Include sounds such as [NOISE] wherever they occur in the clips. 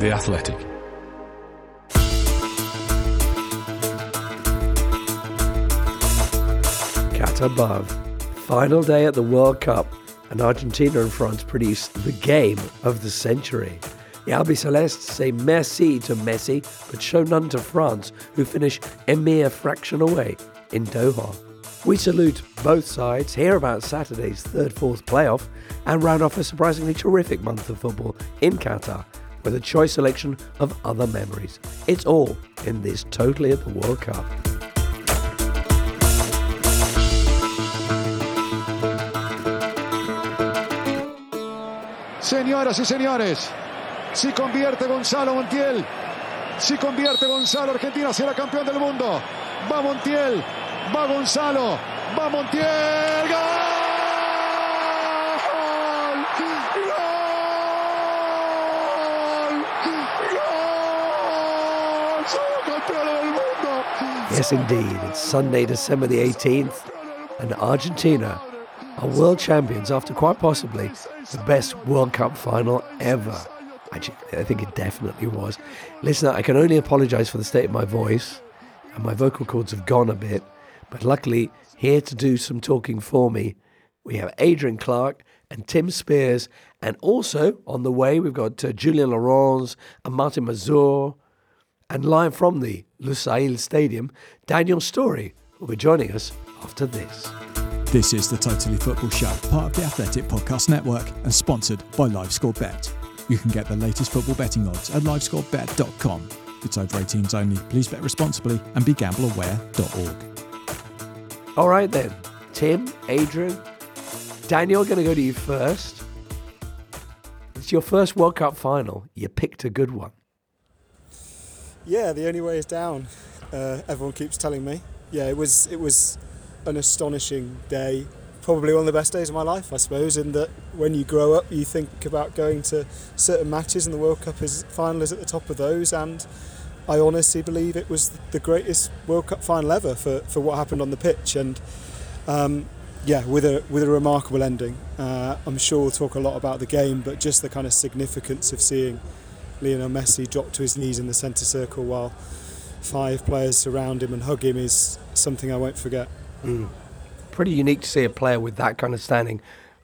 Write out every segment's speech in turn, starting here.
The Athletic. Cat above. Final day at the World Cup, and Argentina and France produce the game of the century. The Albicelestes say merci to Messi, but show none to France, who finish a mere fraction away in Doha. We salute both sides, hear about Saturday's third fourth playoff, and round off a surprisingly terrific month of football in Qatar with a choice selection of other memories. It's all in this Totally at the World Cup. Señoras y señores, si convierte Gonzalo Montiel, si convierte Gonzalo, Argentina será campeón del mundo. Va Montiel, va Gonzalo, va Montiel. Yes, indeed. It's Sunday, December the 18th, and Argentina are world champions after quite possibly the best World Cup final ever. Actually, I think it definitely was. Listen, I can only apologise for the state of my voice, and my vocal cords have gone a bit, but luckily, here to do some talking for me, we have Adrian Clarke and Tim Spiers, and also on the way, we've got uh, Julien Laurens and Martin Mazur, and live from the Lusail Stadium, Daniel Storey will be joining us after this. This is the Totally Football Show, part of the Athletic Podcast Network and sponsored by LiveScore Bet. You can get the latest football betting odds at livescorebet.com. It's over 18s only. Please bet responsibly and be gambleaware.org. All right then, Tim, Adrian, Daniel, going to go to you first. It's your first World Cup final. You picked a good one. Yeah, the only way is down. Uh, everyone keeps telling me. Yeah, it was it was an astonishing day. Probably one of the best days of my life, I suppose. In that when you grow up, you think about going to certain matches, and the World Cup is final is at the top of those. And I honestly believe it was the greatest World Cup final ever for, for what happened on the pitch. And um, yeah, with a with a remarkable ending. Uh, I'm sure we'll talk a lot about the game, but just the kind of significance of seeing Lionel Messi drop to his knees in the centre circle while five players surround him and hug him is something I won't forget. Mm. Pretty unique to see a player with that kind of standing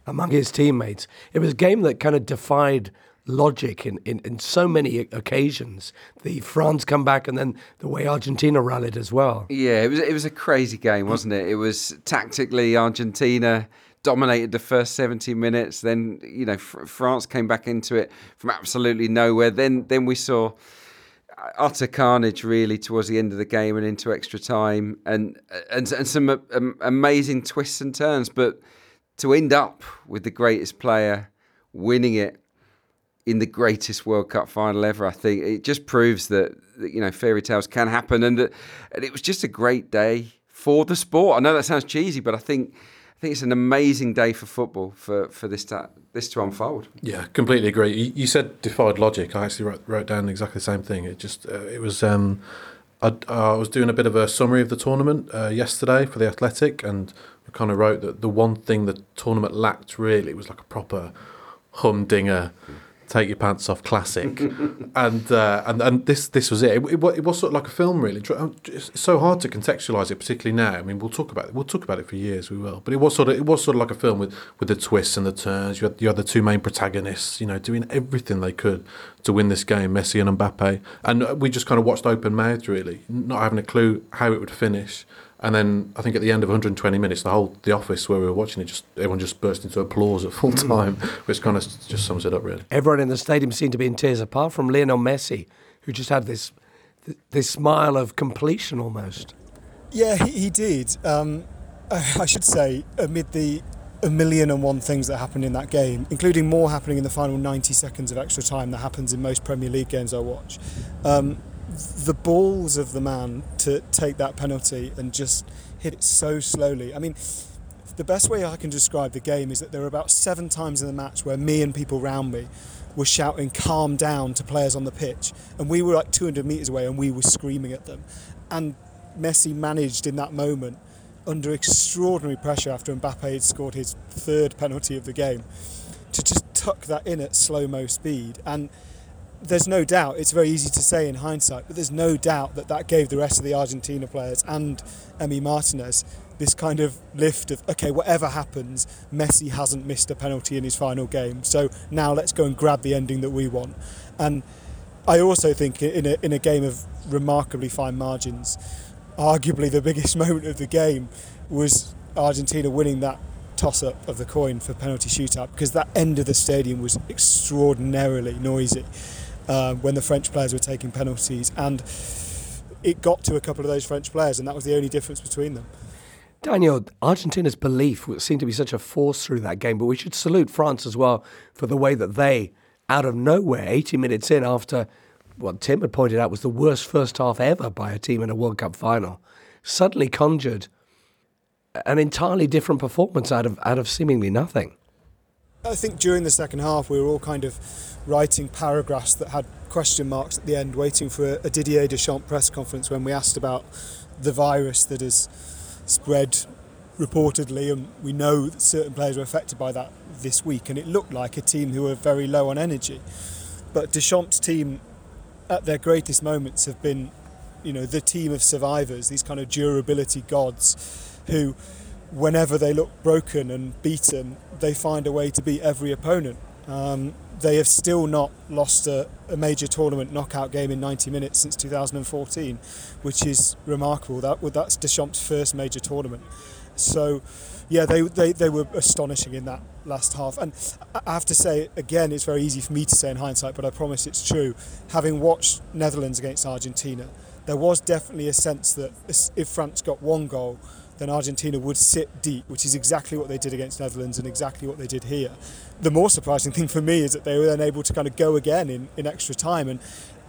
among his teammates. It was a game that kind of defied logic in, in, in so many occasions. The France come back and then the way Argentina rallied as well. Yeah, it was it was a crazy game, wasn't it? It was tactically Argentina dominated the first 70 minutes. Then you know Fr- France came back into it from absolutely nowhere. Then then we saw utter carnage really towards the end of the game and into extra time, and and and some amazing twists and turns. But to end up with the greatest player winning it in the greatest World Cup final ever, I think it just proves that, that you know fairy tales can happen, and that and it was just a great day for the sport. I know that sounds cheesy, but I think I think it's an amazing day for football for for this to this to unfold. Yeah, completely agree. You, said defied logic. I actually wrote, wrote down exactly the same thing. It just uh, it was. Um, I, I was doing a bit of a summary of the tournament uh, yesterday for the Athletic, and I kind of wrote that the one thing the tournament lacked really was like a proper humdinger. Take your pants off, classic, [LAUGHS] and uh, and and this this was it. It, it. it was sort of like a film, really. It's so hard to contextualize it, particularly now. I mean, we'll talk about it. We'll talk about it for years. We will, but it was sort of it was sort of like a film with with the twists and the turns. You had you had the two main protagonists, you know, doing everything they could to win this game, Messi and Mbappe, and we just kind of watched open mouthed, really, not having a clue how it would finish. And then I think at the end of 120 minutes, the whole the office where we were watching it, just everyone just burst into applause at full time, which kind of just sums it up really. Everyone in the stadium seemed to be in tears, apart from Lionel Messi, who just had this this smile of completion almost. Yeah, he, he did. Um, I should say, amid the a million and one things that happened in that game, including more happening in the final 90 seconds of extra time that happens in most Premier League games I watch. Um, the balls of the man to take that penalty and just hit it so slowly. I mean, the best way I can describe the game is that there were about seven times in the match where me and people around me were shouting "calm down" to players on the pitch, and we were like 200 meters away and we were screaming at them. And Messi managed in that moment, under extraordinary pressure after Mbappe had scored his third penalty of the game, to just tuck that in at slow mo speed. And there's no doubt, it's very easy to say in hindsight, but there's no doubt that that gave the rest of the Argentina players and Emi Martinez this kind of lift of, okay, whatever happens, Messi hasn't missed a penalty in his final game. So now let's go and grab the ending that we want. And I also think in a, in a game of remarkably fine margins, arguably the biggest [LAUGHS] moment of the game was Argentina winning that toss up of the coin for penalty shootout because that end of the stadium was extraordinarily noisy uh, when the French players were taking penalties and it got to a couple of those French players and that was the only difference between them. Daniel, Argentina's belief seemed to be such a force through that game, but we should salute France as well for the way that they, out of nowhere, 80 minutes in after what Tim had pointed out was the worst first half ever by a team in a World Cup final, suddenly conjured an entirely different performance out of out of seemingly nothing. I think during the second half we were all kind of writing paragraphs that had question marks at the end, waiting for a Didier Deschamps press conference when we asked about the virus that has spread reportedly, and we know that certain players were affected by that this week, and it looked like a team who were very low on energy. But Deschamps' team, at their greatest moments, have been, you know, the team of survivors, these kind of durability gods, who, whenever they look broken and beaten, they find a way to beat every opponent. Um, they have still not lost a, a, major tournament knockout game in 90 minutes since 2014, which is remarkable. That that's Deschamps' first major tournament. So, yeah, they, they, they were astonishing in that last half. And I have to say, again, it's very easy for me to say in hindsight, but I promise it's true. Having watched Netherlands against Argentina, there was definitely a sense that if France got one goal, then Argentina would sit deep, which is exactly what they did against Netherlands and exactly what they did here. The more surprising thing for me is that they were then able to kind of go again in, in extra time. And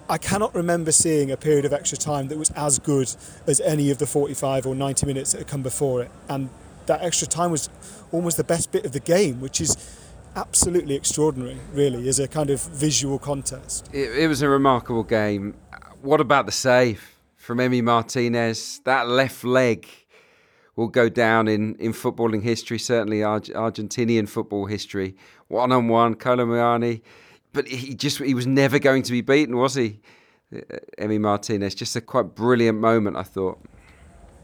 I cannot remember seeing a period of extra time that was as good as any of the 45 or 90 minutes that had come before it. And that extra time was almost the best bit of the game, which is absolutely extraordinary, really, as a kind of visual contest. It, it was a remarkable game. What about the save from Emi Martinez? That left leg will go down in, in footballing history, certainly Arg- Argentinian football history. One on one, Kolo Muani, but he just he was never going to be beaten, was he? Uh, Emi Martinez, just a quite brilliant moment, I thought.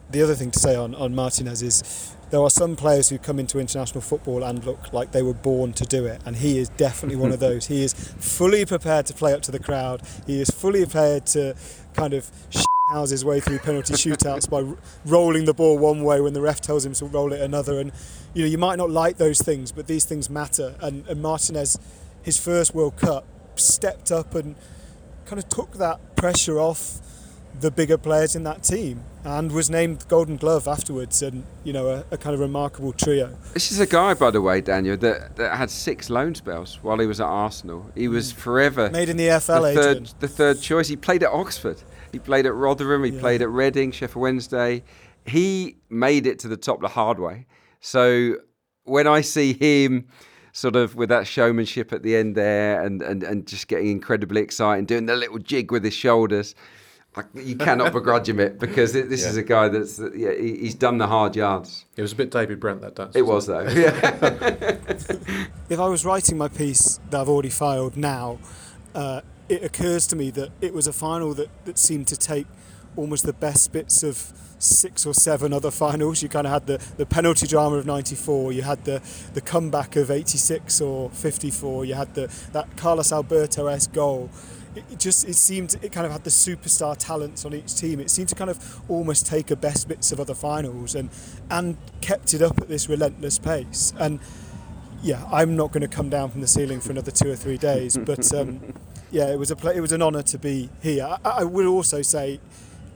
The other thing to say on, on Martinez is there are some players who come into international football and look like they were born to do it, and he is definitely one of [LAUGHS] those. He is fully prepared to play up to the crowd. He is fully prepared to kind of house his way through penalty shootouts by rolling the ball one way when the ref tells him to roll it another. And you know, you might not like those things, but these things matter. And, and Martinez, his first World Cup, stepped up and kind of took that pressure off the bigger players in that team and was named Golden Glove afterwards and you know a, a, kind of remarkable trio. This is a guy by the way Daniel that, that had six loan spells while he was at Arsenal. He was mm. forever made in the FL the third, the third choice. He played at Oxford. He played at Rotherham. He yeah. played at Reading, Sheffield Wednesday. He made it to the top the hard way. So when I see him sort of with that showmanship at the end there and, and, and just getting incredibly excited, doing the little jig with his shoulders, you cannot begrudge him it because this yeah. is a guy that's yeah he's done the hard yards. It was a bit David Brent that dance. It was though. [LAUGHS] Yeah. if I was writing my piece that I've already filed now, uh, it occurs to me that it was a final that, that seemed to take almost the best bits of six or seven other finals. You kind of had the, the penalty drama of 94, you had the, the comeback of 86 or 54, you had the that Carlos Alberto S goal. It, it just it seemed it kind of had the superstar talents on each team. It seemed to kind of almost take a best bits of other finals and and kept it up at this relentless pace. And yeah, I'm not going to come down from the ceiling for another two or three days, but um, yeah, it was a it was an honour to be here. I, I will also say,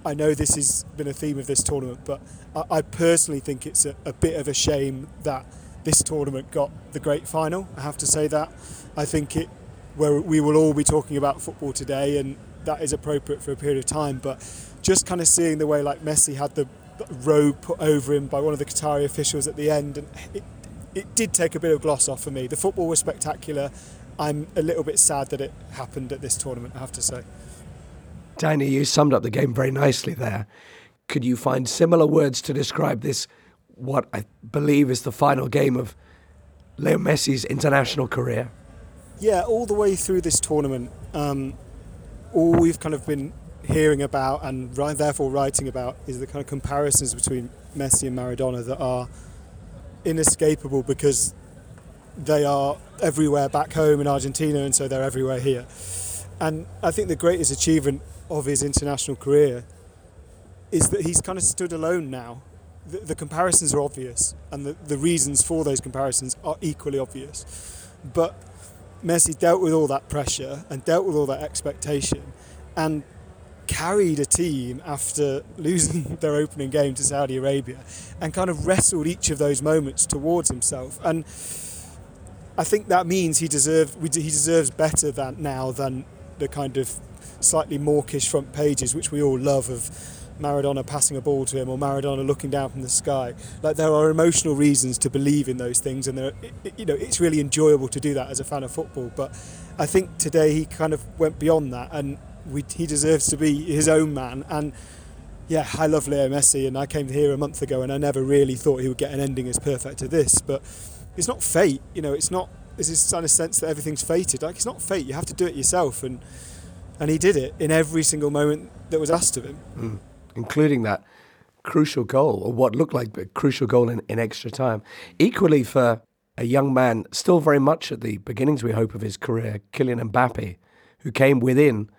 I know this has been a theme of this tournament, but I, I personally think it's a, a, bit of a shame that this tournament got the great final. I have to say that. I think it where we will all be talking about football today, and that is appropriate for a period of time. But just kind of seeing the way like Messi had the robe put over him by one of the Qatari officials at the end, and it, it did take a bit of gloss off for me. The football was spectacular. I'm a little bit sad that it happened at this tournament, I have to say. Danny, you summed up the game very nicely there. Could you find similar words to describe this, what I believe is the final game of Leo Messi's international career? Yeah, all the way through this tournament, um, all we've kind of been hearing about and therefore writing about is the kind of comparisons between Messi and Maradona that are inescapable because they are everywhere back home in Argentina and so they're everywhere here. And I think the greatest achievement of his international career is that he's kind of stood alone now. The, the comparisons are obvious and the, the reasons for those comparisons are equally obvious. But Messi dealt with all that pressure and dealt with all that expectation and carried a team after losing [LAUGHS] their opening game to Saudi Arabia and kind of wrestled each of those moments towards himself. And I think that means he deserves he deserves better than now than the kind of slightly mawkish front pages which we all love of Maradona passing a ball to him or Maradona looking down from the sky. Like there are emotional reasons to believe in those things, and there, you know, it's really enjoyable to do that as a fan of football. But I think today he kind of went beyond that, and we, he deserves to be his own man. And yeah, I love Leo Messi, and I came here a month ago, and I never really thought he would get an ending as perfect as this. But it's not fate, you know. It's not. There's this kind of sense that everything's fated. Like it's not fate. You have to do it yourself, and and he did it in every single moment that was asked of him. Mm including that crucial goal, or what looked like a crucial goal in, in extra time. Equally for a young man, still very much at the beginnings, we hope, of his career, Kylian Mbappe, who came within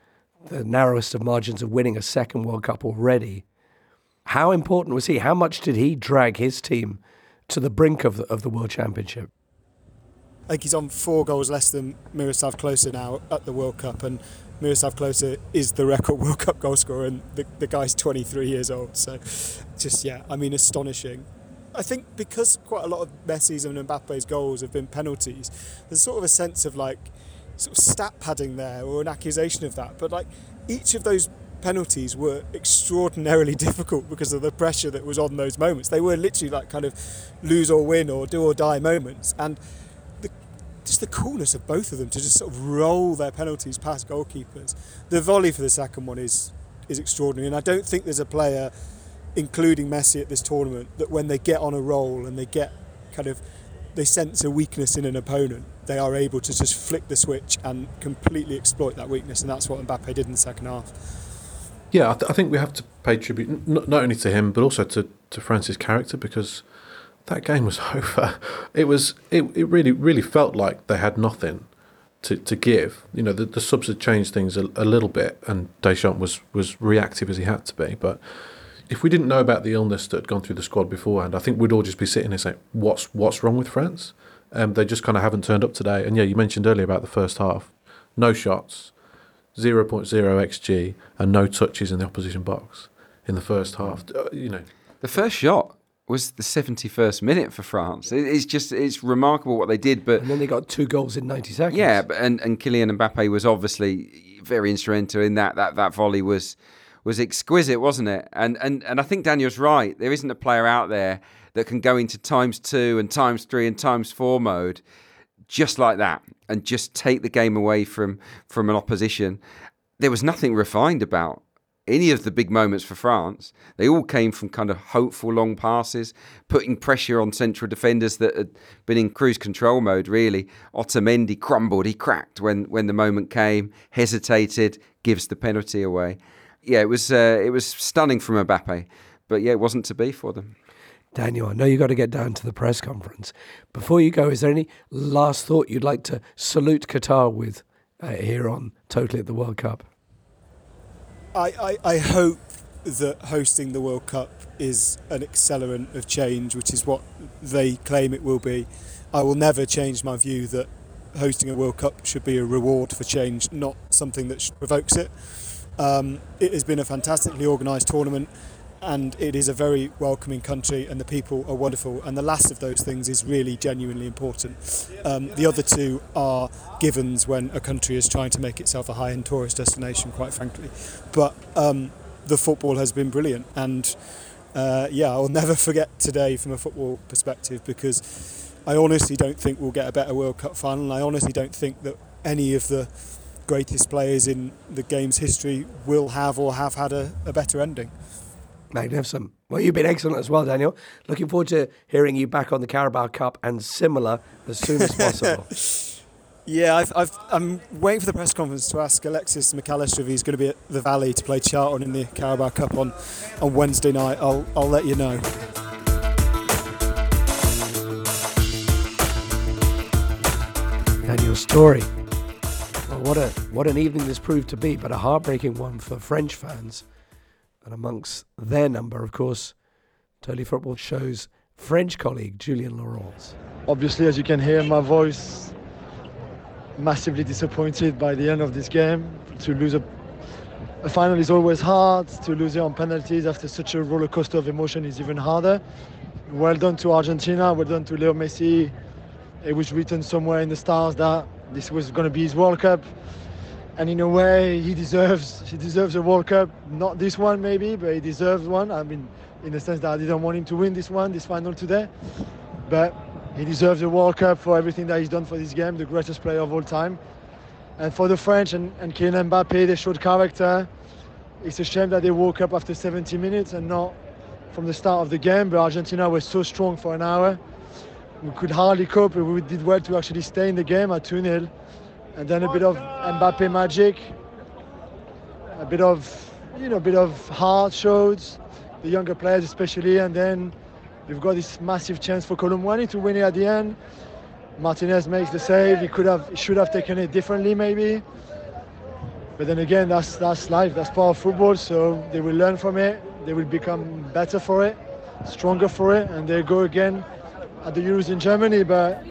the narrowest of margins of winning a second World Cup already. How important was he? How much did he drag his team to the brink of the, of the World Championship? I think he's on four goals less than Miroslav Klose now at the World Cup, and Miroslav Klose is the record [LAUGHS] World Cup goalscorer, and the, the guy's 23 years old. So, just yeah, I mean, astonishing. I think because quite a lot of Messi's and Mbappe's goals have been penalties, there's sort of a sense of like sort of stat padding there or an accusation of that. But like each of those penalties were extraordinarily [LAUGHS] difficult because of the pressure that was on those moments. They were literally like kind of lose or win or do or die moments. And just the coolness of both of them to just sort of roll their penalties past goalkeepers. The volley for the second one is is extraordinary, and I don't think there's a player, including Messi at this tournament, that when they get on a roll and they get kind of they sense a weakness in an opponent, they are able to just flick the switch and completely exploit that weakness, and that's what Mbappe did in the second half. Yeah, I, th- I think we have to pay tribute n- not only to him but also to, to France's character because that game was [LAUGHS] over. It was it, it really really felt like they had nothing to, to give. You know, the, the subs had changed things a, a little bit, and Deschamps was was reactive as he had to be. But if we didn't know about the illness that had gone through the squad beforehand, I think we'd all just be sitting here saying, "What's what's wrong with France?" Um, they just kind of haven't turned up today. And yeah, you mentioned earlier about the first half, no shots, 0.0 xg, and no touches in the opposition box in the first half. Uh, you know, the first shot was the 71st minute for France. It's just it's remarkable what they did. But and then they got two goals in 90 seconds. Yeah, but, and and Kylian Mbappe was obviously very instrumental in that. That that volley was was exquisite, wasn't it? And and and I think Daniel's right. There isn't a player out there that can go into times two and times three and times four mode just like that and just take the game away from from an opposition. There was nothing refined about any of the big moments for France, they all came from kind of hopeful long passes, putting pressure on central defenders that had been in cruise control mode, really. Otamendi crumbled, he cracked when, when the moment came, hesitated, gives the penalty away. Yeah, it was uh, it was stunning from Mbappe, but yeah, it wasn't to be for them. Daniel, I know you've got to get down to the press conference. Before you go, is there any last thought you'd like to salute Qatar with uh, here on Totally at the World Cup? I, I, I hope that hosting the World Cup is an accelerant of change, which is what they claim it will be. I will never change my view that hosting a World Cup should be a reward for change, not something that provokes it. Um, it has been a fantastically organised tournament and it is a very welcoming country and the people are wonderful. And the last of those things is really genuinely important. Um, the other two are givens when a country is trying to make itself a high-end tourist destination quite frankly. But um, the football has been brilliant. And uh, yeah I'll [LAUGHS] never forget today from a football perspective because I honestly don't think we'll get a better World Cup final. And I honestly don't think that any of the greatest players in the game's history will have or have had a, a better ending. Magnificent. Well, you've been excellent as well, Daniel. Looking forward to hearing you back on the Carabao Cup and similar as soon as possible. [LAUGHS] Yeah, I've, I've, I'm waiting for the press conference to ask Alexis McAllister if he's going to be at the Valley to play Charlton in the Carabao Cup on, on Wednesday night. I'll, I'll let you know. Your story. Well, what a what an evening this proved to be, but a heartbreaking one for French fans. And amongst their number, of course, Totally Football shows French colleague Julien Laurens. Obviously, as you can hear my voice, massively disappointed by the end of this game. To lose a, a final is always hard. To lose it on penalties after such a roller coaster of emotion is even harder. Well done to Argentina. Well done to Leo Messi. It was written somewhere in the stars that this was going to be his World Cup, and in a way, he deserves he deserves a World Cup. Not this one, maybe, but he deserves one. I mean, in the sense that I didn't want him to win this one, this final today, but he deserves a World Cup for everything that he's done for this game, the greatest player of all time. And for the French and, and Kylian Mbappe, they showed character. It's a shame that they woke up after 70 minutes and not from the start of the game, but Argentina was so strong for an hour. We could hardly cope, we did well to actually stay in the game at 2 0. And then a bit of Mbappe magic, a bit of, you know, a bit of heart showed, the younger players especially, and then we've got this massive chance for Kolo Muani to win it at the end. Martinez makes the save. He could have, should have taken it differently maybe. But then again, that's that's life. That's part of football. So they will learn from it. They will become better for it, stronger for it, and they go again at the Euros in Germany. But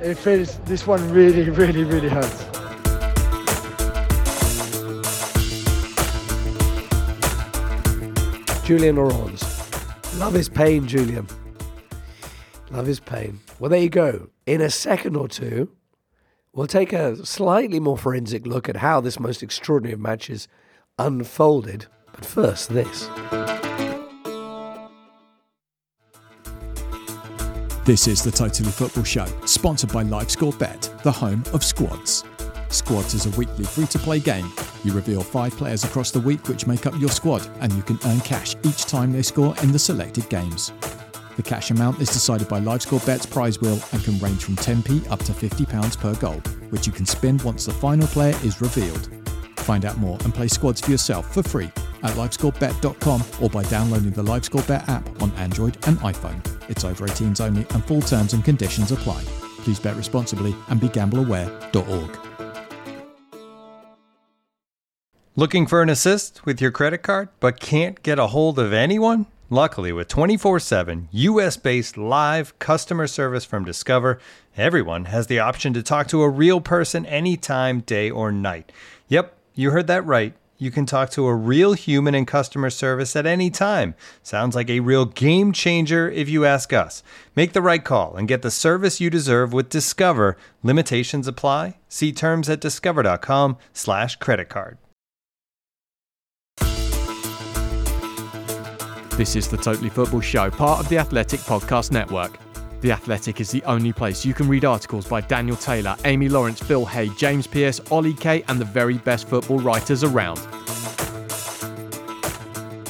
it feels this one really, really, really hurts. Julien Laurens. Love his pain, Julian. Love his pain. Well, there you go. In a second or two, we'll take a slightly more forensic look at how this most extraordinary of matches unfolded. But first, this. This is the Totally Football Show, sponsored by LiveScore Bet, the home of squads. Squads is a weekly free to play game. You reveal five players across the week which make up your squad, and you can earn cash each time they score in the selected games. The cash amount is decided by LiveScore Bet's prize wheel and can range from 10p up to £50 per goal, which you can spin once the final player is revealed. Find out more and play squads for yourself for free at livescorebet.com or by downloading the LiveScoreBet app on Android and iPhone. It's over 18s only and full terms and conditions apply. Please bet responsibly and be gambleaware.org. Looking for an assist with your credit card but can't get a hold of anyone? Luckily, with 24 7 US based live customer service from Discover, everyone has the option to talk to a real person anytime, day or night. Yep, you heard that right. You can talk to a real human in customer service at any time. Sounds like a real game changer if you ask us. Make the right call and get the service you deserve with Discover. Limitations apply. See terms at discover.com/slash credit card. This is the Totally Football Show, part of the Athletic Podcast Network. The Athletic is the only place you can read articles by Daniel Taylor, Amy Lawrence, Phil Hay, James Pearce, Ollie Kay, and the very best football writers around.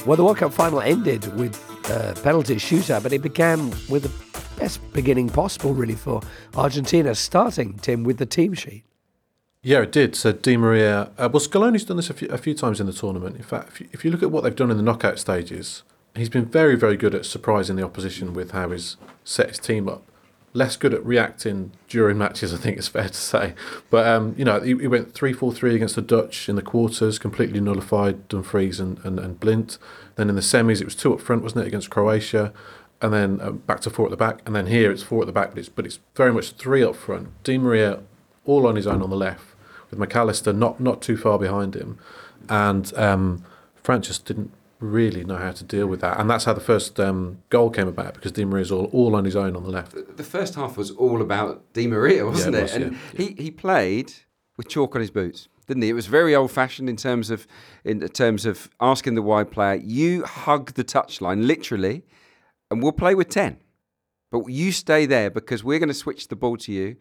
Well, the World Cup final ended with a penalty shootout, but it began with the best beginning possible, really, for Argentina, starting, Tim, with the team sheet. Yeah, it did. So Di Maria. Uh, well, Scaloni's done this a few, a few times in the tournament. In fact, if you, if you look at what they've done in the knockout stages, he's been very, very good at surprising the opposition with how he's set his team up. Less good at reacting during matches, I think it's fair to say. But um, you know, he, he went three four three against the Dutch in the quarters, completely nullified Dumfries and, and, and Blind. Then in the semis, it was two up front, wasn't it, against Croatia, and then uh, back to four at the back. And then here it's four at the back, but it's but it's very much three up front. Di Maria all on his own on the left, with McAllister not not too far behind him, and um, France just didn't really know how to deal with that. And that's how the first um, goal came about because Di Maria's all, all on his own on the left. The first half was all about Di Maria, wasn't it it? was, and yeah, he, he played with chalk on his boots, didn't he? It was very old fashioned in terms of in terms of asking the wide player, you hug the touchline literally, and we'll play with ten. But you stay there because we're going to switch the ball to you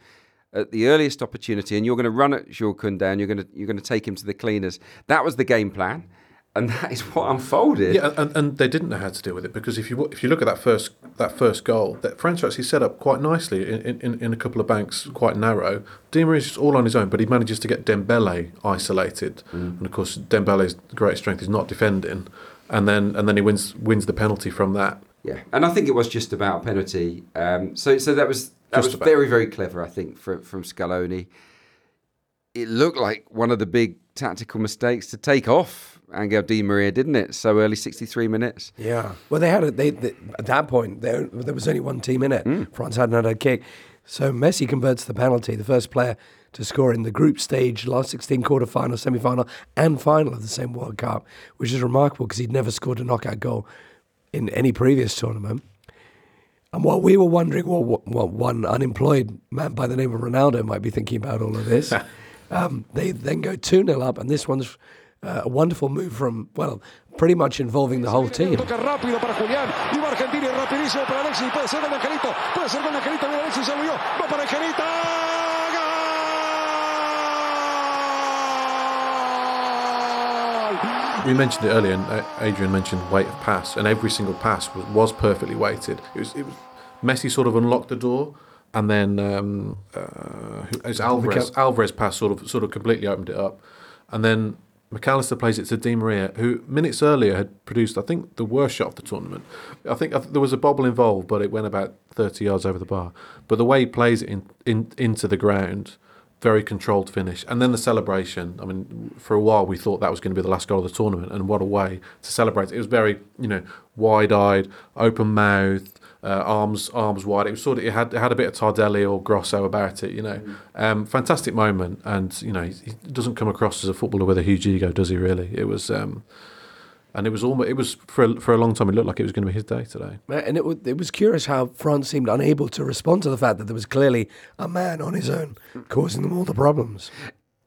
at the earliest opportunity, and you're going to run at Jules Koundé and you're going to you're going to take him to the cleaners. That was the game plan. And [LAUGHS] that is what unfolded. Yeah, and, and they didn't know how to deal with it because if you if you look at that first that first goal, that France actually set up quite nicely in, in, in a couple of banks, quite narrow. Di Maria is just all on his own, but he manages to get Dembele isolated, Mm. and of course Dembele's great strength is not defending, and then and then he wins wins the penalty from that. Yeah, and I think it was just about penalty. Um, so so that was that Just was about. very very clever, I think, from from Scaloni. It looked like one of the big tactical mistakes to take off Angel Di Maria, didn't it? So early, sixty three minutes. Yeah. Well, they had a, they, they at that point there there was only one team in it. Mm. France hadn't had a kick, so Messi converts the penalty, the first player to score in the group stage, last sixteen quarter final, semi final, and final of the same World Cup, which is remarkable because he'd never scored a knockout goal in any previous tournament. And while we were wondering well, what, what one unemployed man by the name of Ronaldo might be thinking about all of this, [LAUGHS] um, they then go 2 0 up, and this one's uh, a wonderful move from, well, pretty much involving the whole team. Toque rápido para Julián. Y va Argentina y rapidísimo para Alexis. Puede ser con Angelito. Puede ser con Angelito. Viene Alexis, se lo dio. Va para Angelita. We mentioned it earlier, and uh, Adrian mentioned weight of pass, and every single pass was, was perfectly weighted. It was, it was Messi sort of unlocked the door, and then um, uh, who- Alvarez. Alvarez pass sort of sort of completely opened it up, and then McAllister plays it to Di Maria, who minutes earlier had produced, I think, the worst shot of the tournament. I think, I there was a bobble involved, but it went about thirty yards over the bar. But the way he plays it in, in into the ground very controlled finish. And then the celebration. I mean, for a while we thought that was going to be the last goal of the tournament, and what a way to celebrate! It was very, you know, wide-eyed, open-mouthed, uh, arms arms wide. It was sort of it had it had a bit of Tardelli or Grosso about it, you know. Um, fantastic moment, and you know, he, he doesn't come across as a footballer with a huge ego, does he? Really? It was. Um, and it was almost, it was for a, for a long time. It looked like it was going to be his day today. And it, wa- it was curious how France seemed unable to respond to the fact that there was clearly a man on his own causing them all the problems.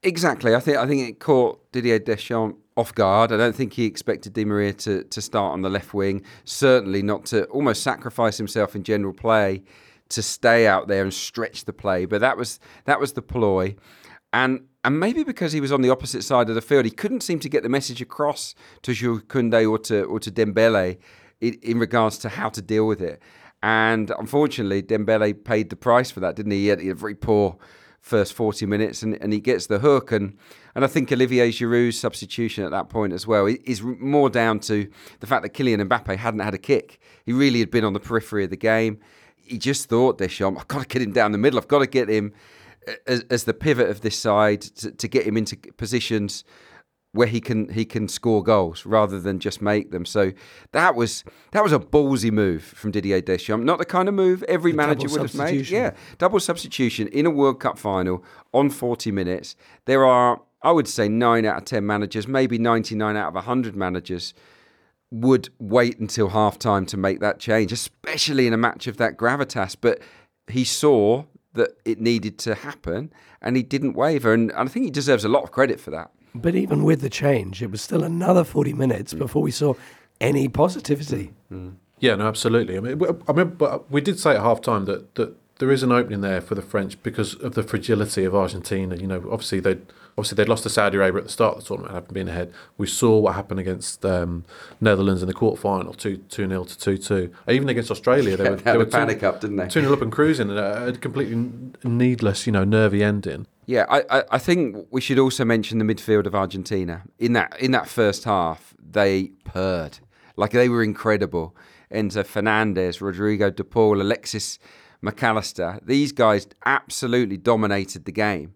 Exactly. I think I think it caught Didier Deschamps off guard. I don't think he expected Di Maria to, to start on the left wing. Certainly not to almost sacrifice himself in general play to stay out there and stretch the play. But that was that was the ploy. And and maybe because he was on the opposite side of the field, he couldn't seem to get the message across to Jules Koundé or to or to Dembele in, in regards to how to deal with it. And unfortunately, Dembele paid the price for that, didn't he? He had, he had a very poor first 40 minutes and, and he gets the hook. And, and I think Olivier Giroud's substitution at that point as well is more down to the fact that Kylian Mbappe hadn't had a kick. He really had been on the periphery of the game. He just thought, Deschamps, I've got to get him down the middle. I've got to get him as, as the pivot of this side to, to get him into positions where he can he can score goals rather than just make them. So that was that was a ballsy move from Didier Deschamps. Not the kind of move every The manager would have made. Yeah, double substitution in a World Cup final on 40 minutes. There are I would say 9 out of 10 managers, maybe 99 out of 100 managers would wait until half time to make that change, especially in a match of that gravitas. But he saw that it needed to happen and he didn't waver. And I think he deserves a lot of credit for that. But even with the change, it was still another 40 minutes mm. before we saw any positivity. Mm. Yeah, no, absolutely. I mean, w- I mean, but we did say at half time that, that there is an opening there for the French because of the fragility of Argentina. You know, obviously they obviously they'd lost to Saudi Arabia at the start of the tournament, having been ahead. We saw what happened against um, Netherlands in the quarter final, two two 0 to two two. Even against Australia, they Yeah, were they were panic up, didn't they? Two 0 up and cruising, and a, completely needless, you know, nervy ending. Yeah, I, I, I think we should also mention the midfield of Argentina. In that in that first half, they purred. Like they were incredible. Enzo Fernandez, Rodrigo De Paul, Alexis McAllister. These guys absolutely dominated the game.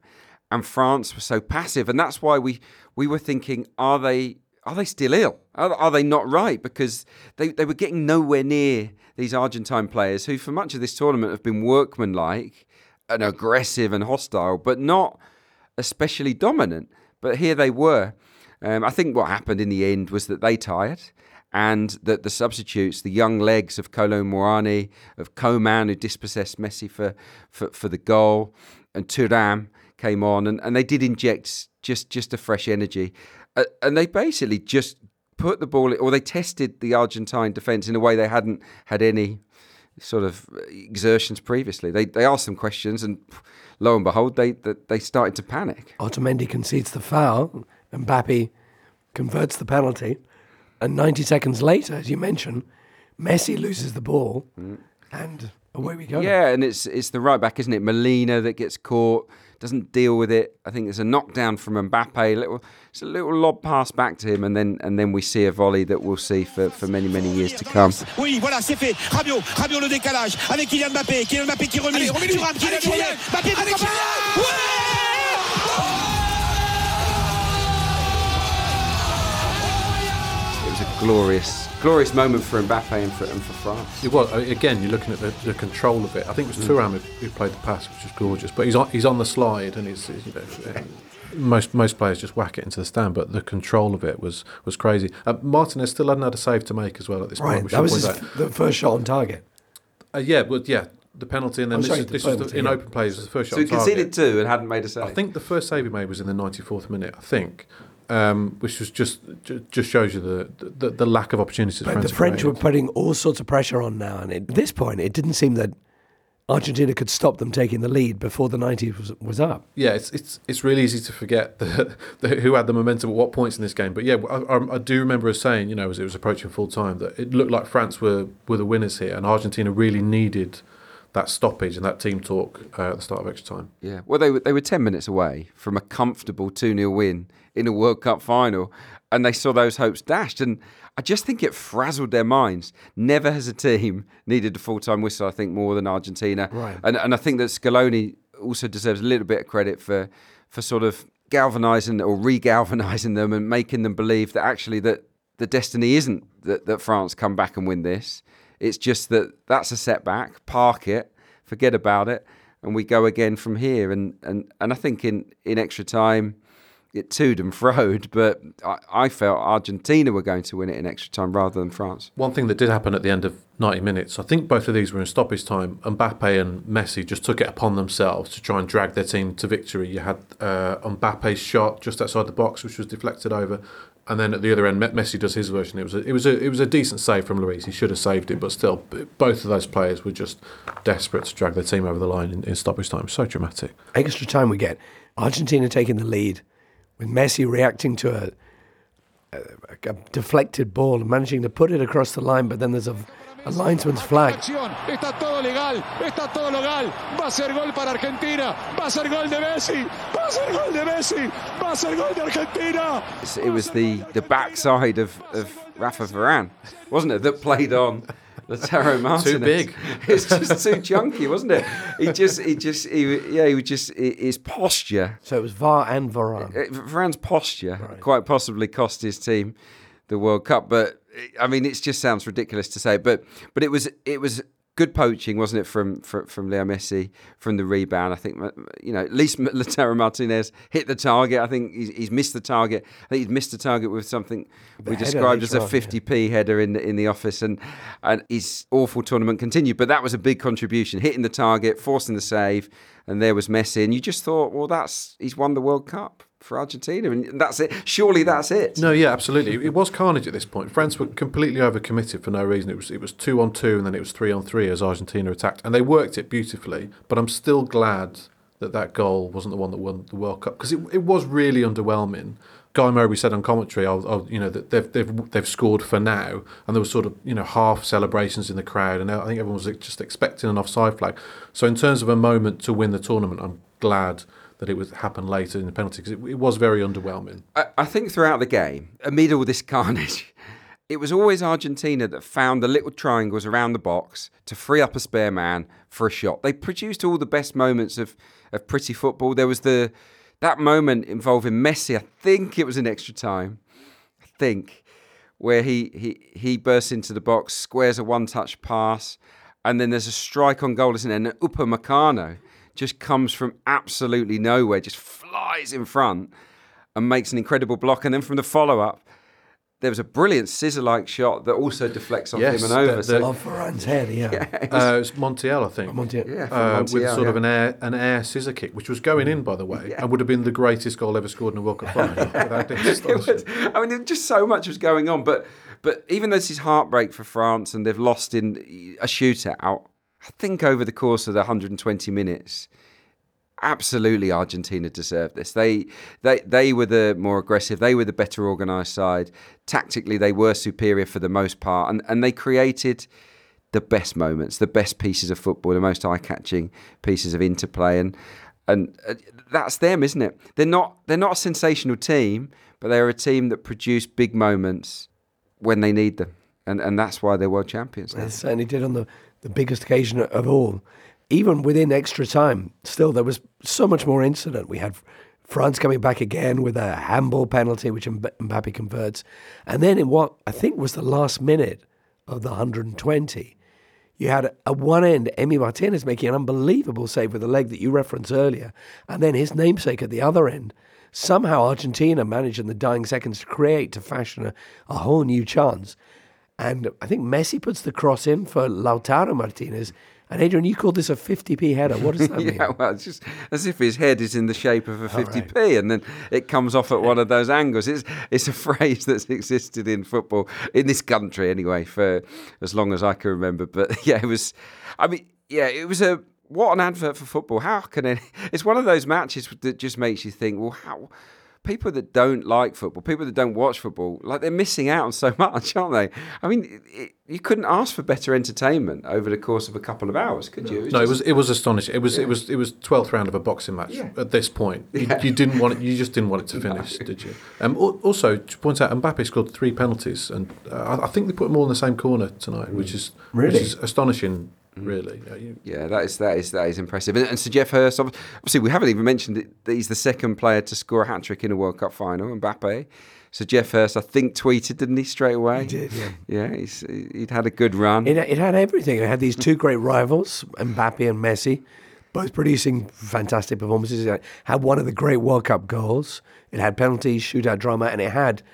And France were so passive. And that's why we we were thinking, are they are they still ill? Are, are they not right? Because they, they were getting nowhere near these Argentine players who, for much of this tournament, have been workmanlike and aggressive and hostile, but not especially dominant. But here they were. Um, I think what happened in the end was that they tired and that the substitutes, the young legs of Kolo Muani, of Coman, who dispossessed Messi for, for, for the goal, and Thuram came on, and, and they did inject just, just a fresh energy. Uh, and they basically just put the ball, or they tested the Argentine defence in a way they hadn't had any sort of exertions previously. They they asked some questions, and lo and behold, they they, they started to panic. Otamendi concedes the foul. And Mbappe converts the penalty, and 90 seconds later, as you mentioned, Messi loses the ball, and away we go. Yeah, and it's it's the right back, isn't it? Molina that gets caught, doesn't deal with it. I think there's a knockdown from Mbappe. Little, it's a little lob pass back to him, and then and then we see a volley that we'll see for, for many many years to come. Oui, voilà, c'est fait. Rabiot, Rabiot le décalage avec Kylian Mbappé. Kylian Mbappé qui remise. Thuram, Kylian Mbappé. Mbappé, pourquoi pas It was a glorious glorious moment for Mbappe and for, and for France. It was I mean, again. You're looking at the, the control of it. I think it was Thuram who, who played the pass, which was gorgeous. But he's on he's on the slide, and he's, he's, you know. uh, [LAUGHS] Most most players just whack it into the stand, but the control of it was was crazy. Uh, Martinez still hadn't had a save to make as well at this Right, point. we that should was point his, out. the first shot on target. Uh, yeah, but yeah, the penalty, and then Oh, this, sorry, is- the this was penalty, the, in yeah. open play. This was the first shot. So he on target. conceded two and hadn't made a save. I think the first save he made was in the 94th minute, I think, um, which was just just shows you the the, the lack of opportunities. But the French were putting all sorts of pressure on now, and at this point, it didn't seem that Argentina could stop them taking the lead before the 90s was, was up. Yeah, it's it's it's really easy to forget [LAUGHS] the, the, who had the momentum at what points in this game. But yeah, I, I, I do remember us saying, you know, as it was approaching full time, that it looked like France were were the winners here, and Argentina really needed that stoppage and that team talk uh, at the start of extra time. Yeah, well, they were they were ten minutes away from a comfortable two 0 win in a World Cup final, and they saw those hopes dashed. And I just think it frazzled their minds. Never has a team [LAUGHS] needed a full time whistle. I think more than Argentina. Right. And and I think that Scaloni also deserves a little bit of credit for for sort of galvanizing or re-galvanizing them and making them believe that actually that the destiny isn't that, that France come back and win this. It's just that that's a setback. Park it, forget about it, and we go again from here. And and, and I think in, in extra time, it toed and [LAUGHS] froed, but I, I felt Argentina were going to win it in extra time rather than France. One thing that did happen at the end of 90 minutes, I think both of these were in stoppage time. Mbappe and Messi just took it upon themselves to try and drag their team to victory. You had uh, Mbappe's shot just outside the box, which was deflected over, and then at the other end, Messi does his version. It was a, it was a, it was a decent save from Lloris. He should have saved it, but still, both of those players were just desperate to drag their team over the line in, in stoppage time. So dramatic. Extra time we get. Argentina taking the lead, with Messi reacting to a, a, a deflected ball and managing to put it across the line, but then there's a, a linesman's flag. Está todo legal, está todo legal. Va a ser gol para Argentina, va a ser gol de Messi, va a ser gol de Messi, va a ser gol de Argentina. It was the, the backside of, of Rafa Varane, wasn't it, that played on Lautaro [LAUGHS] Martinez. Too big. [LAUGHS] It's just too chunky, wasn't it? He just, he just, he, yeah, he was just hi- his posture. So it was VAR and Varane. Uh, Varane's posture quite possibly cost his team the World Cup. But I mean, it just sounds ridiculous to say. But but it was it was good poaching, wasn't it, from from, from Leo Messi from the rebound? I think you know at least [LAUGHS] Lautaro Martinez hit the target. I think he's, he's missed the target. I think he's missed the target with something we described as a later on, yeah. 50p header in the, in the office, and and his awful tournament continued. But that was a big contribution, hitting the target, forcing the save, and there was Messi, and you just thought, well, that's he's won the World Cup for Argentina, and that's it. Surely that's it. No, yeah, absolutely. It was carnage at this point. France were completely overcommitted for no reason. It was it was two on two, and then it was three on three as Argentina attacked, and they worked it beautifully. But I'm still glad that that goal wasn't the one that won the World Cup because it, it was really underwhelming. Guy Mowbray said on commentary, "I'll, I'll, you know, that they've they've they've scored for now," and there was sort of you know half celebrations in the crowd, and I think everyone was just expecting an offside flag. So in terms of a moment to win the tournament, I'm glad that it was happened later in the penalty because it, it was very underwhelming. I, I think throughout the game, amid all this carnage, [LAUGHS] it was always Argentina that found the little triangles around the box to free up a spare man for a shot. They produced all the best moments of, of pretty football. There was the that moment involving Messi. I think it was in extra time. I think where he he he bursts into the box, squares a one-touch pass, and then there's a strike on goal, isn't it? And Upamecano just comes from absolutely nowhere, just flies in front and makes an incredible block. And then from the follow-up, there was a brilliant scissor-like shot that also deflects off Yes, him and over. the- so the- Off Varane's head, yeah. [LAUGHS] Uh, it was Montiel, I think. Montiel. yeah, from uh, with Montiel, sort of an air an air scissor kick, which was going in, by the way, and would have been the greatest goal ever scored in a World Cup final. [LAUGHS] it was. I mean, just so much was going on. But but even though this is heartbreak for France and they've lost in a shootout, I think over the course of the 120 minutes, absolutely Argentina deserved this. They they they were the more aggressive. They were the better organised side. Tactically, they were superior for the most part, and and they created the best moments, the best pieces of football, the most eye-catching pieces of interplay, and and uh, that's them, isn't it? They're not they're not a sensational team, but they're a team that produce big moments when they need them, and and that's why they're world champions. They certainly did on the the biggest occasion of all. Even within extra time, still there was so much more incident. We had France coming back again with a handball penalty, which Mbappe converts, and then in what I think was the last minute of the 120, you had at one end Emi Martinez making an unbelievable save with the leg that you referenced earlier, and then his namesake at the other end. Somehow Argentina managed in the dying seconds to create, to fashion a, a whole new chance. And I think Messi puts the cross in for Lautaro Martinez. And Adrian, you called this a 50p header. What does [LAUGHS] that mean? yeah, well, it's just as if his head is in the shape of a 50p right. and then it comes off at one of those angles. It's, it's a [LAUGHS] phrase that's existed in football, in this country anyway, for as long as I can remember. But [LAUGHS] yeah, it was, I mean, yeah, it was a, what an advert for football. How can it, it's one of those matches that just makes you think, well, how, people that don't like football, people that don't watch football, like they're missing out on so [LAUGHS] much, aren't they? I mean, it, you couldn't ask for better entertainment over the course of a couple of hours, could you? It no, just... it was it was astonishing. It was yeah. it was it was twelfth round of a boxing match yeah. at this point. You, yeah. you, didn't want it. You just didn't want it to [LAUGHS] finish, no. did you? Um, also, to point out, Mbappe scored three penalties, and uh, I think they put them all in the same corner tonight, mm. which is really which is astonishing. Mm. really. Yeah, you... yeah, that is that is that is impressive. And, and so Geoff Hurst, obviously, we haven't even mentioned that he's the second player to score a hat trick in a World Cup final. Mbappe. So Geoff Hurst, I think, tweeted, didn't he, straight away? He did, yeah. Yeah, he's, he'd had a good run. It, it had everything. It had these two great rivals, Mbappe and Messi, both producing fantastic performances. It had one of the great World Cup goals. It had penalties, shootout drama, and it had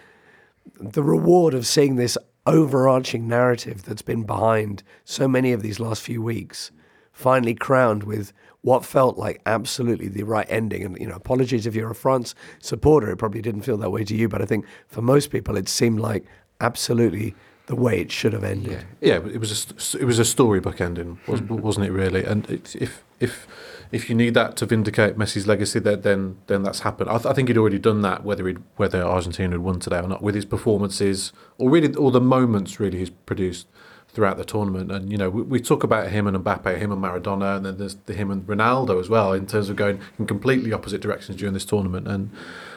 the reward of seeing this overarching narrative that's been behind so many of these last few weeks finally crowned with what felt like absolutely the right ending. And, you know, apologies if you're a France supporter, it probably didn't feel that way to you, but I think for most people it seemed like absolutely the way it should have ended. Yeah, yeah it was a, it was a storybook ending, wasn't it really? And it, if, if, if you need that to vindicate Messi's legacy, then then that's happened. I, th- I think he'd already done that, whether he'd, whether Argentina had won today or not, with his performances or really all the moments really he's produced throughout the tournament. And you know, we, we talk about him and Mbappe, him and Maradona, and then there's the him and Ronaldo as well in terms of going in completely opposite directions during this tournament. And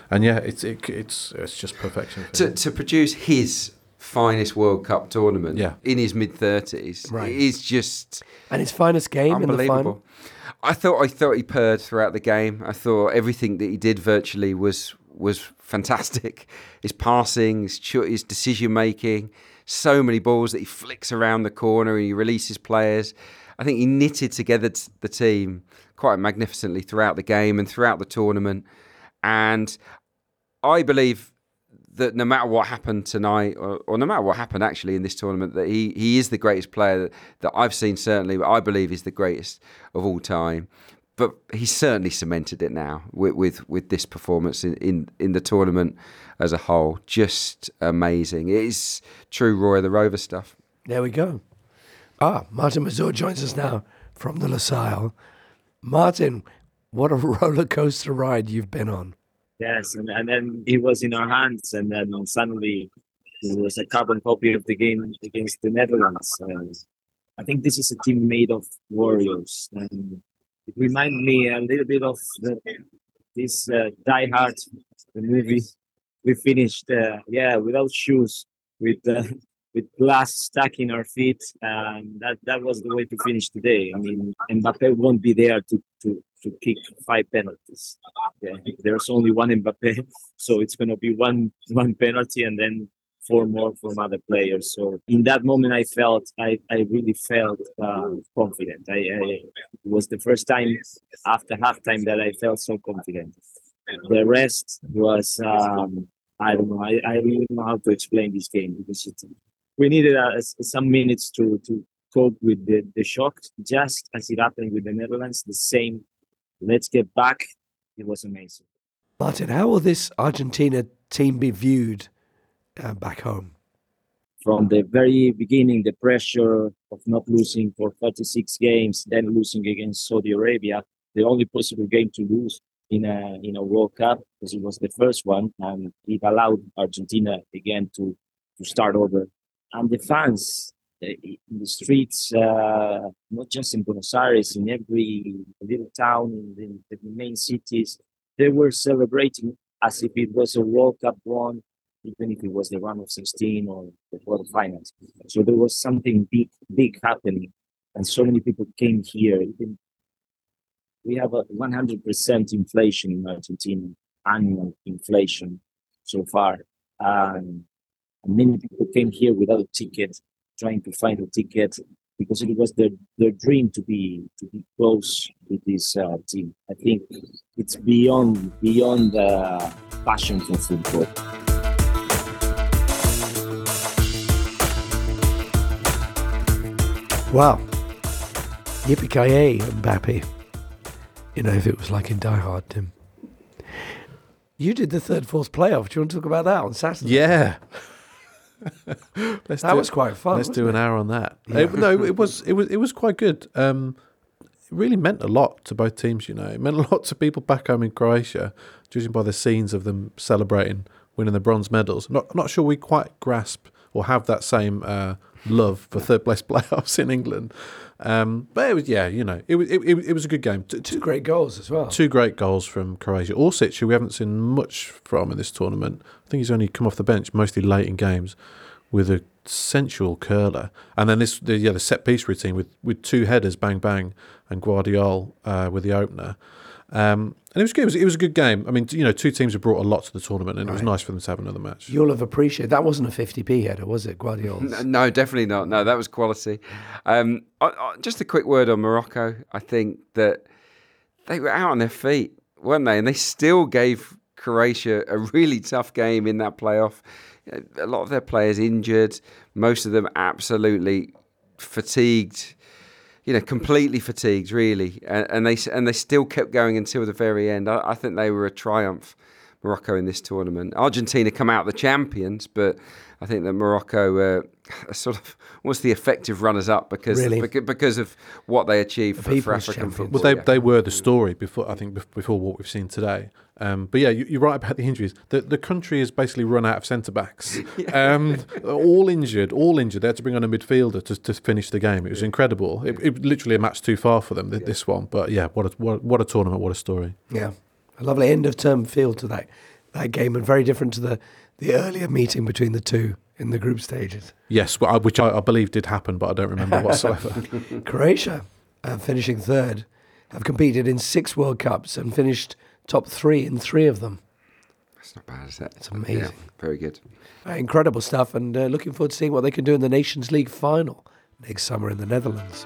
and yeah, it's it, it's it's just perfection. To to produce his finest World Cup tournament yeah. in his mid thirties right. is just and his finest game in the final. I thought I thought he purred throughout the game. I thought everything that he did virtually was was fantastic. [LAUGHS] His passing, his, his decision making, so many balls that he flicks around the corner and he releases players. I think he knitted together the team quite magnificently throughout the game and throughout the tournament. And I believe that no matter what happened tonight, or, or, no matter what happened actually in this tournament, that he, he is the greatest player that, that I've seen, certainly, but I believe he's the greatest of all time. But he's certainly cemented it now with with, with this performance in, in, in the tournament as a whole. Just amazing. It is true Roy the Rover stuff. There we go. Ah, Martin Mazur joins us now from the Lusail. Martin, what a [LAUGHS] roller coaster ride you've been on. Yes, and, and then he was in our hands, and then suddenly it was a carbon copy of the game against the Netherlands. And I think this is a team made of warriors, and it reminded me a little bit of the, this uh, Die Hard, the movie we finished. Uh, yeah, without shoes, with uh, with glass stuck in our feet, and that that was the way to finish today. I mean, Mbappe won't be there to to to kick five penalties. Yeah, there's only one Mbappe, [LAUGHS] so it's going to be one one penalty and then four more from other players. So in that moment, I felt I, I really felt uh, confident. I, I, it was the first time after halftime that I felt so confident. The rest was um, I don't know. I, I really don't know how to explain this game because it, we needed uh, some minutes to to cope with the, the shock, just as it happened with the Netherlands. The same let's get back. It was amazing. Martin, how will this Argentina team be viewed uh, back home? From the very beginning, the pressure of not losing for 36 games, then losing against Saudi Arabia, the only possible game to lose in a in a World Cup because it was the first one, and it allowed Argentina again to to start over. And the fans uh, in the streets, uh, not just in Buenos Aires, in every little town, in the, the main cities, they were celebrating as if it was a World Cup won, even if it was the round of 16 or the World Finals. So there was something big, big happening, and so many people came here. Even we have a 100% inflation in Argentina, annual inflation so far. And many people came here without a ticket, trying to find a ticket because it was their, their dream to be to be close to this uh, team. I think it's beyond beyond the passion for football. Wow. Yippee-ki-yay, Mbappe. You know, if it was like in Die Hard, Tim. You did the third, fourth playoff. Do you want to talk about that on Saturday? Yeah. [LAUGHS] that was quite fun. Let's do an it? hour on that. Yeah. It- no, it was it was it was quite good. Um, it really meant a lot to both teams. You know, it meant a lot to people back home in Croatia, judging by the scenes of them celebrating winning the bronze medals. Not not sure we quite grasp or have that same uh, love for third place [LAUGHS] playoffs in England. Um, but it was yeah, you know, it was it, it, it was a good game. T- Two great goals as well. Two great goals from Croatia. Orsic, who we haven't seen much from in this tournament. I think he's only come off the bench mostly late in games with a sensual curler. And then this, the, yeah, the set piece routine with, with two headers, bang bang, and Gvardiol uh, with the opener. Um, and it was good. It was, it was a good game. I mean, you know, two teams have brought a lot to the tournament, and it was nice for them to have another match. You'll have appreciated that wasn't a 50p header, was it, Guardiola's? N- No, definitely not. No, that was quality. Um, I, I, just a quick word on Morocco. I think that they were out on their feet, weren't they? And they still gave Croatia a really tough game in that playoff. A lot of their players injured, most of them absolutely fatigued. You know, completely fatigued, really, and, and they and they still kept going until the very end. I, I think they were a triumph. Morocco in this tournament. Argentina come out the champions, but I think that Morocco uh, [LAUGHS] are sort of was the effective runners up because Really? beca- because of what they achieved for, for African champions. football. Well, they, yeah. they were the story before. I think before what we've seen today. Um, but yeah, you, you're right about the injuries. The the country has basically run out of centre backs. [LAUGHS] um, all injured, all injured. They had to bring on a midfielder to, to finish the game. It was incredible. It, it literally a match too far for them. th- This one, but yeah, what a what, what a tournament. What a story. Yeah, a lovely end of term feel to that that game, and very different to the the earlier meeting between the two in the group stages. Yes, well, I- which I, I believe did happen, but I don't remember [LAUGHS] whatsoever. [LAUGHS] Croatia, uh, finishing third, have competed in six World Cups and finished top three in three of them. That's not bad, is it? It's amazing. Yeah, very good. Uh, incredible stuff, and uh, looking forward to seeing what they can do in the Nations League final next summer in the Netherlands.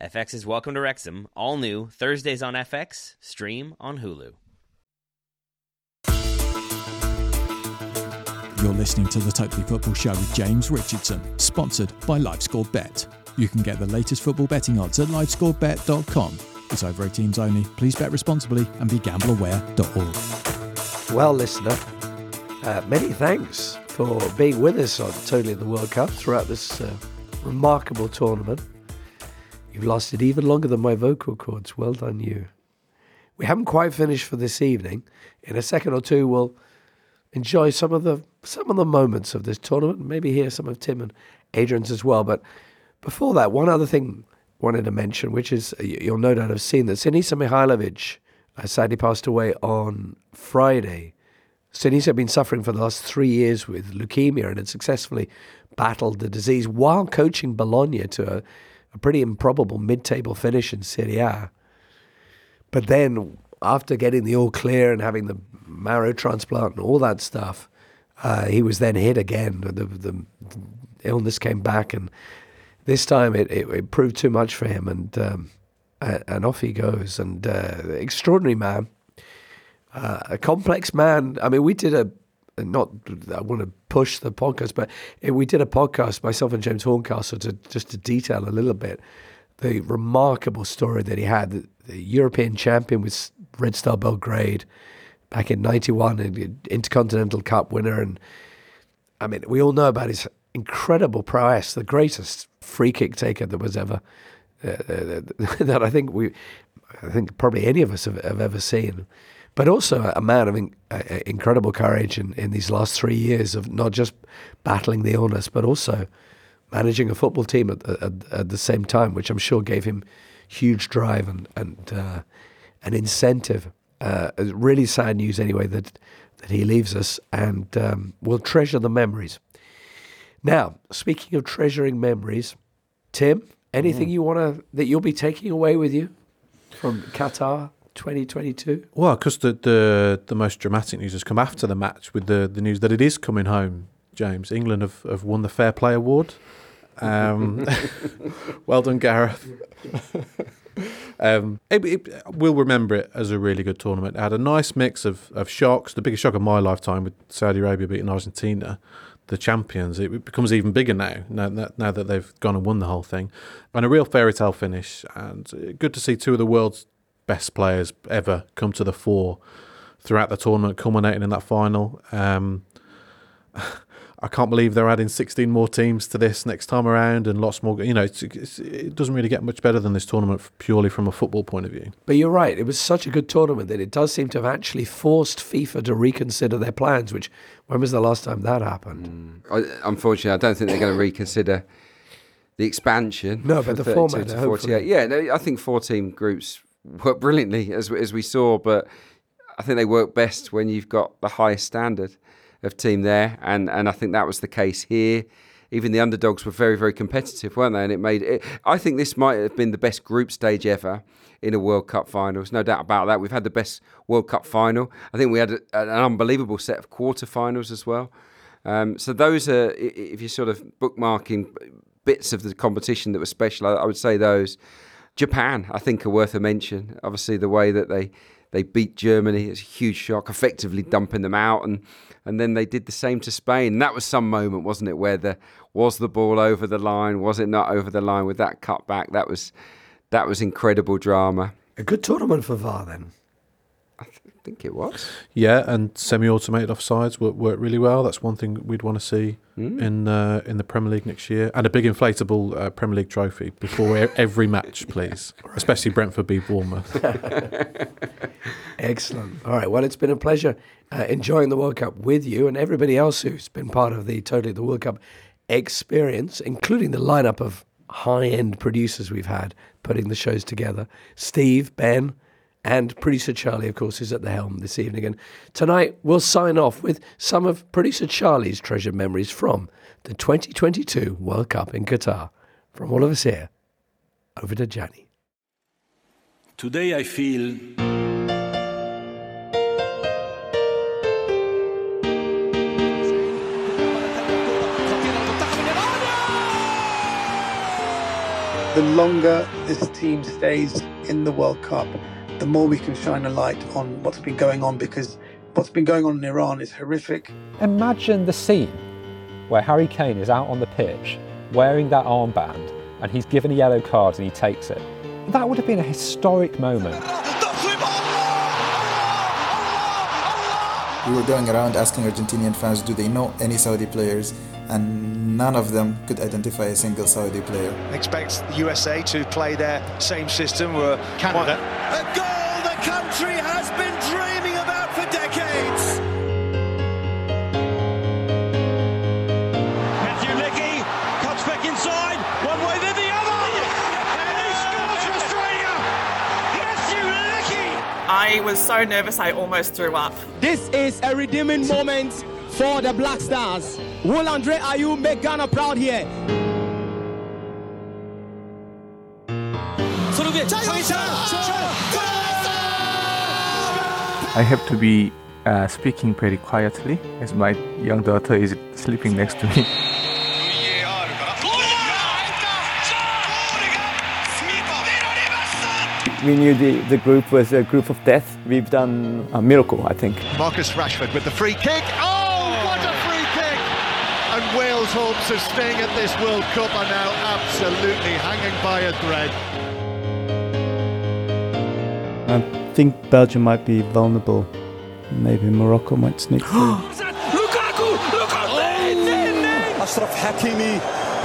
FX's Welcome to Wrexham, all new, Thursdays on FX, stream on Hulu. You're listening to the Totally Football Show with James Richardson, sponsored by LiveScore Bet. You can get the latest football betting odds at livescorebet.com. It's over 18s only. Please bet responsibly and be gambleaware.org. Well, listener, uh, many thanks for being with us on Totally in the World Cup throughout this uh, remarkable tournament. You've lasted even longer than my vocal cords. Well done, you. We haven't quite finished for this evening. In a second or two, we'll enjoy some of the some of the moments of this tournament. Maybe hear some of Tim and Adrian's as well. But before that, one other thing I wanted to mention, which is you- you'll no doubt have seen that Sinisa Mihailovic uh, sadly passed away on Friday. Sinisa had been suffering for the last three years with leukemia and had successfully battled the disease while coaching Bologna to a, a pretty improbable mid-table finish in Serie A. But then, after getting the all clear and having the marrow transplant and all that stuff, uh, he was then hit again. The, the, the, illness came back, and this time it, it, it proved too much for him, and um, and off he goes. And uh, extraordinary man, uh, a complex man. I mean, we did a not I want to push the podcast, but we did a podcast myself and James Horncastle to just to detail a little bit the remarkable story that he had. The, the European champion with Red Star Belgrade back in '91, an Intercontinental Cup winner, and I mean we all know about his incredible prowess, the greatest free kick taker that was ever uh, [LAUGHS] that I think we, I think probably any of us have, have ever seen but also a man of in, uh, incredible courage in, in these last three years of not just battling the illness, but also managing a football team at, at, at the same time, which I'm sure gave him huge drive and and uh, an incentive. Uh, really sad news, anyway, that that he leaves us, and um, we'll treasure the memories. Now, speaking of treasuring memories, Tim, anything mm. you want to that you'll be taking away with you from Qatar? 2022? Well, because the, the the most dramatic news has come after the match with the, the news that it is coming home, James. England have, have won the Fair Play Award. Um, [LAUGHS] well done, Gareth. [LAUGHS] um, it, it, we'll remember it as a really good tournament. It had a nice mix of, of shocks. The biggest shock of my lifetime with Saudi Arabia beating Argentina, the champions. It becomes even bigger now, now, now that they've gone and won the whole thing. And a real fairy tale finish. And good to see two of the world's best players ever come to the fore throughout the tournament, culminating in that final. Um, [LAUGHS] I can't believe they're adding 16 more teams to this next time around and lots more. You know, it's, it's, it doesn't really get much better than this tournament purely from a football point of view. But you're right. It was such a good tournament that it does seem to have actually forced FIFA to reconsider their plans, which, when was the last time that happened? Mm. Unfortunately, I don't think they're going to reconsider the expansion. No, but the format. 48. Yeah, no, I think 14 groups [LAUGHS] work brilliantly as as we saw, but I think they work best when you've got the highest standard of team there, and and I think that was the case here. Even the underdogs were very very competitive, weren't they? And it made it. I think this might have been the best group stage ever in a World Cup final. There's no doubt about that. We've had the best World Cup final. I think we had a, an unbelievable set of quarterfinals as well. Um, so those are, if you're sort of bookmarking bits of the competition that were special, I, I would say those. Japan, I think, are worth a mention. Obviously, the way that they they beat Germany is a huge shock, effectively dumping them out, and and then they did the same to Spain. That was some moment, wasn't it? Where the was the ball over the line? Was it not over the line with that cutback? That was that was incredible drama. A good tournament for VAR then think it was. Yeah, and semi-automated offsides work, work really well. That's one thing we'd want to see mm. in uh, in the Premier League next year, and a big inflatable uh, Premier League trophy before every match, [LAUGHS] please. Especially Brentford beat Bournemouth. [LAUGHS] Excellent. All right. Well, it's been a pleasure uh, enjoying the World Cup with you and everybody else who's been part of the Totally the World Cup experience, including the lineup of high-end producers we've had putting the shows together. Steve, Ben. And producer Charlie, of course, is at the helm this evening. And tonight we'll sign off with some of producer Charlie's treasured memories from the 2022 World Cup in Qatar. From all of us here, over to Gianni. Today I feel. The longer this team stays in the World Cup, the more we can shine a light on what's been going on because what's been going on in Iran is horrific. Imagine the scene where Harry Kane is out on the pitch wearing that armband and he's given a yellow card and he takes it. That would have been a historic moment. We were going around asking Argentinian fans, do they know any Saudi players? And none of them could identify a single Saudi player. Expect the USA to play their same system. We're Canada. A goal the country has been dreaming about for decades. Matthew Leckie cuts back inside, one way then the other, and he scores for Australia. Matthew Leckie. I was so nervous I almost threw up. This is a redeeming moment for the Black Stars. Will Andre Ayew make Ghana proud here? I have to be uh, speaking very quietly as my young daughter is sleeping next to me. We knew the, the group was a group of death. We've done a miracle, I think. Marcus Rashford with the free kick. Oh, what a free kick! And Wales' hopes of staying at this World Cup are now absolutely hanging by a thread. I think Belgium might be vulnerable. Maybe Morocco might sneak [GASPS] through. لوكاكو لوكاكو اشرف حكيمي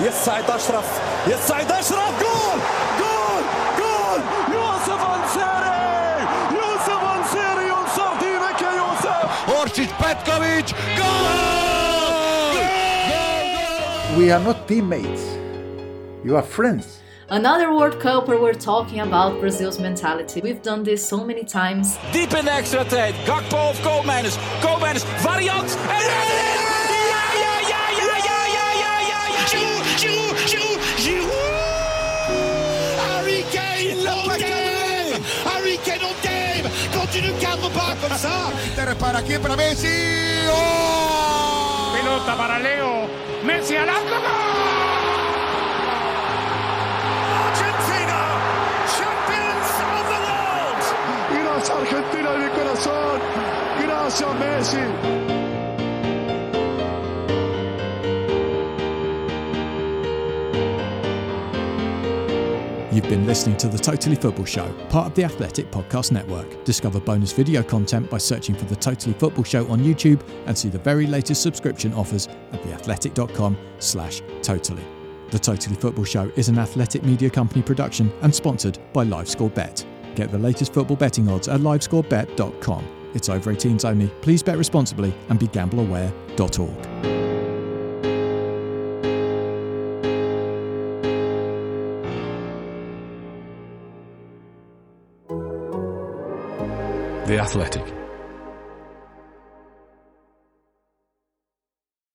يسعد اشرف يسعد اشرف جول جول جول يوسف انسيري يوسف انسيري ينصر دينك يا يوسف Orsic Petkovic. We are not teammates. You are friends. Another World Cup where we're talking about Brazil's mentality. We've done this so many times. Deep in de extra tijd. Gakpo of Koopmeiners. Koopmeiners, variant. En ja, ja, ja, ja, ja, ja, ja, ja, ja. Giroud, Giroud, Giroud, Giroud. Harry Kane on game. Harry Kane on game. Quand tu ne cadres pas comme ça. Inter para aquí, para Messi. ¡Oh! Pelota para Leo. Messi al arco. Argentina, champions of the world. Gracias Argentina de mi corazón. Gracias Messi. You've been listening to the Totally Football Show, part of the Athletic Podcast Network. Discover bonus video content by searching for the Totally Football Show on YouTube and see the very latest subscription offers at theathletic.com slash totally. The Totally Football Show is an athletic media company production and sponsored by LiveScore Bet. Get the latest football betting odds at livescorebet.com. It's over 18s only. Please bet responsibly and be gambleaware.org. The Athletic.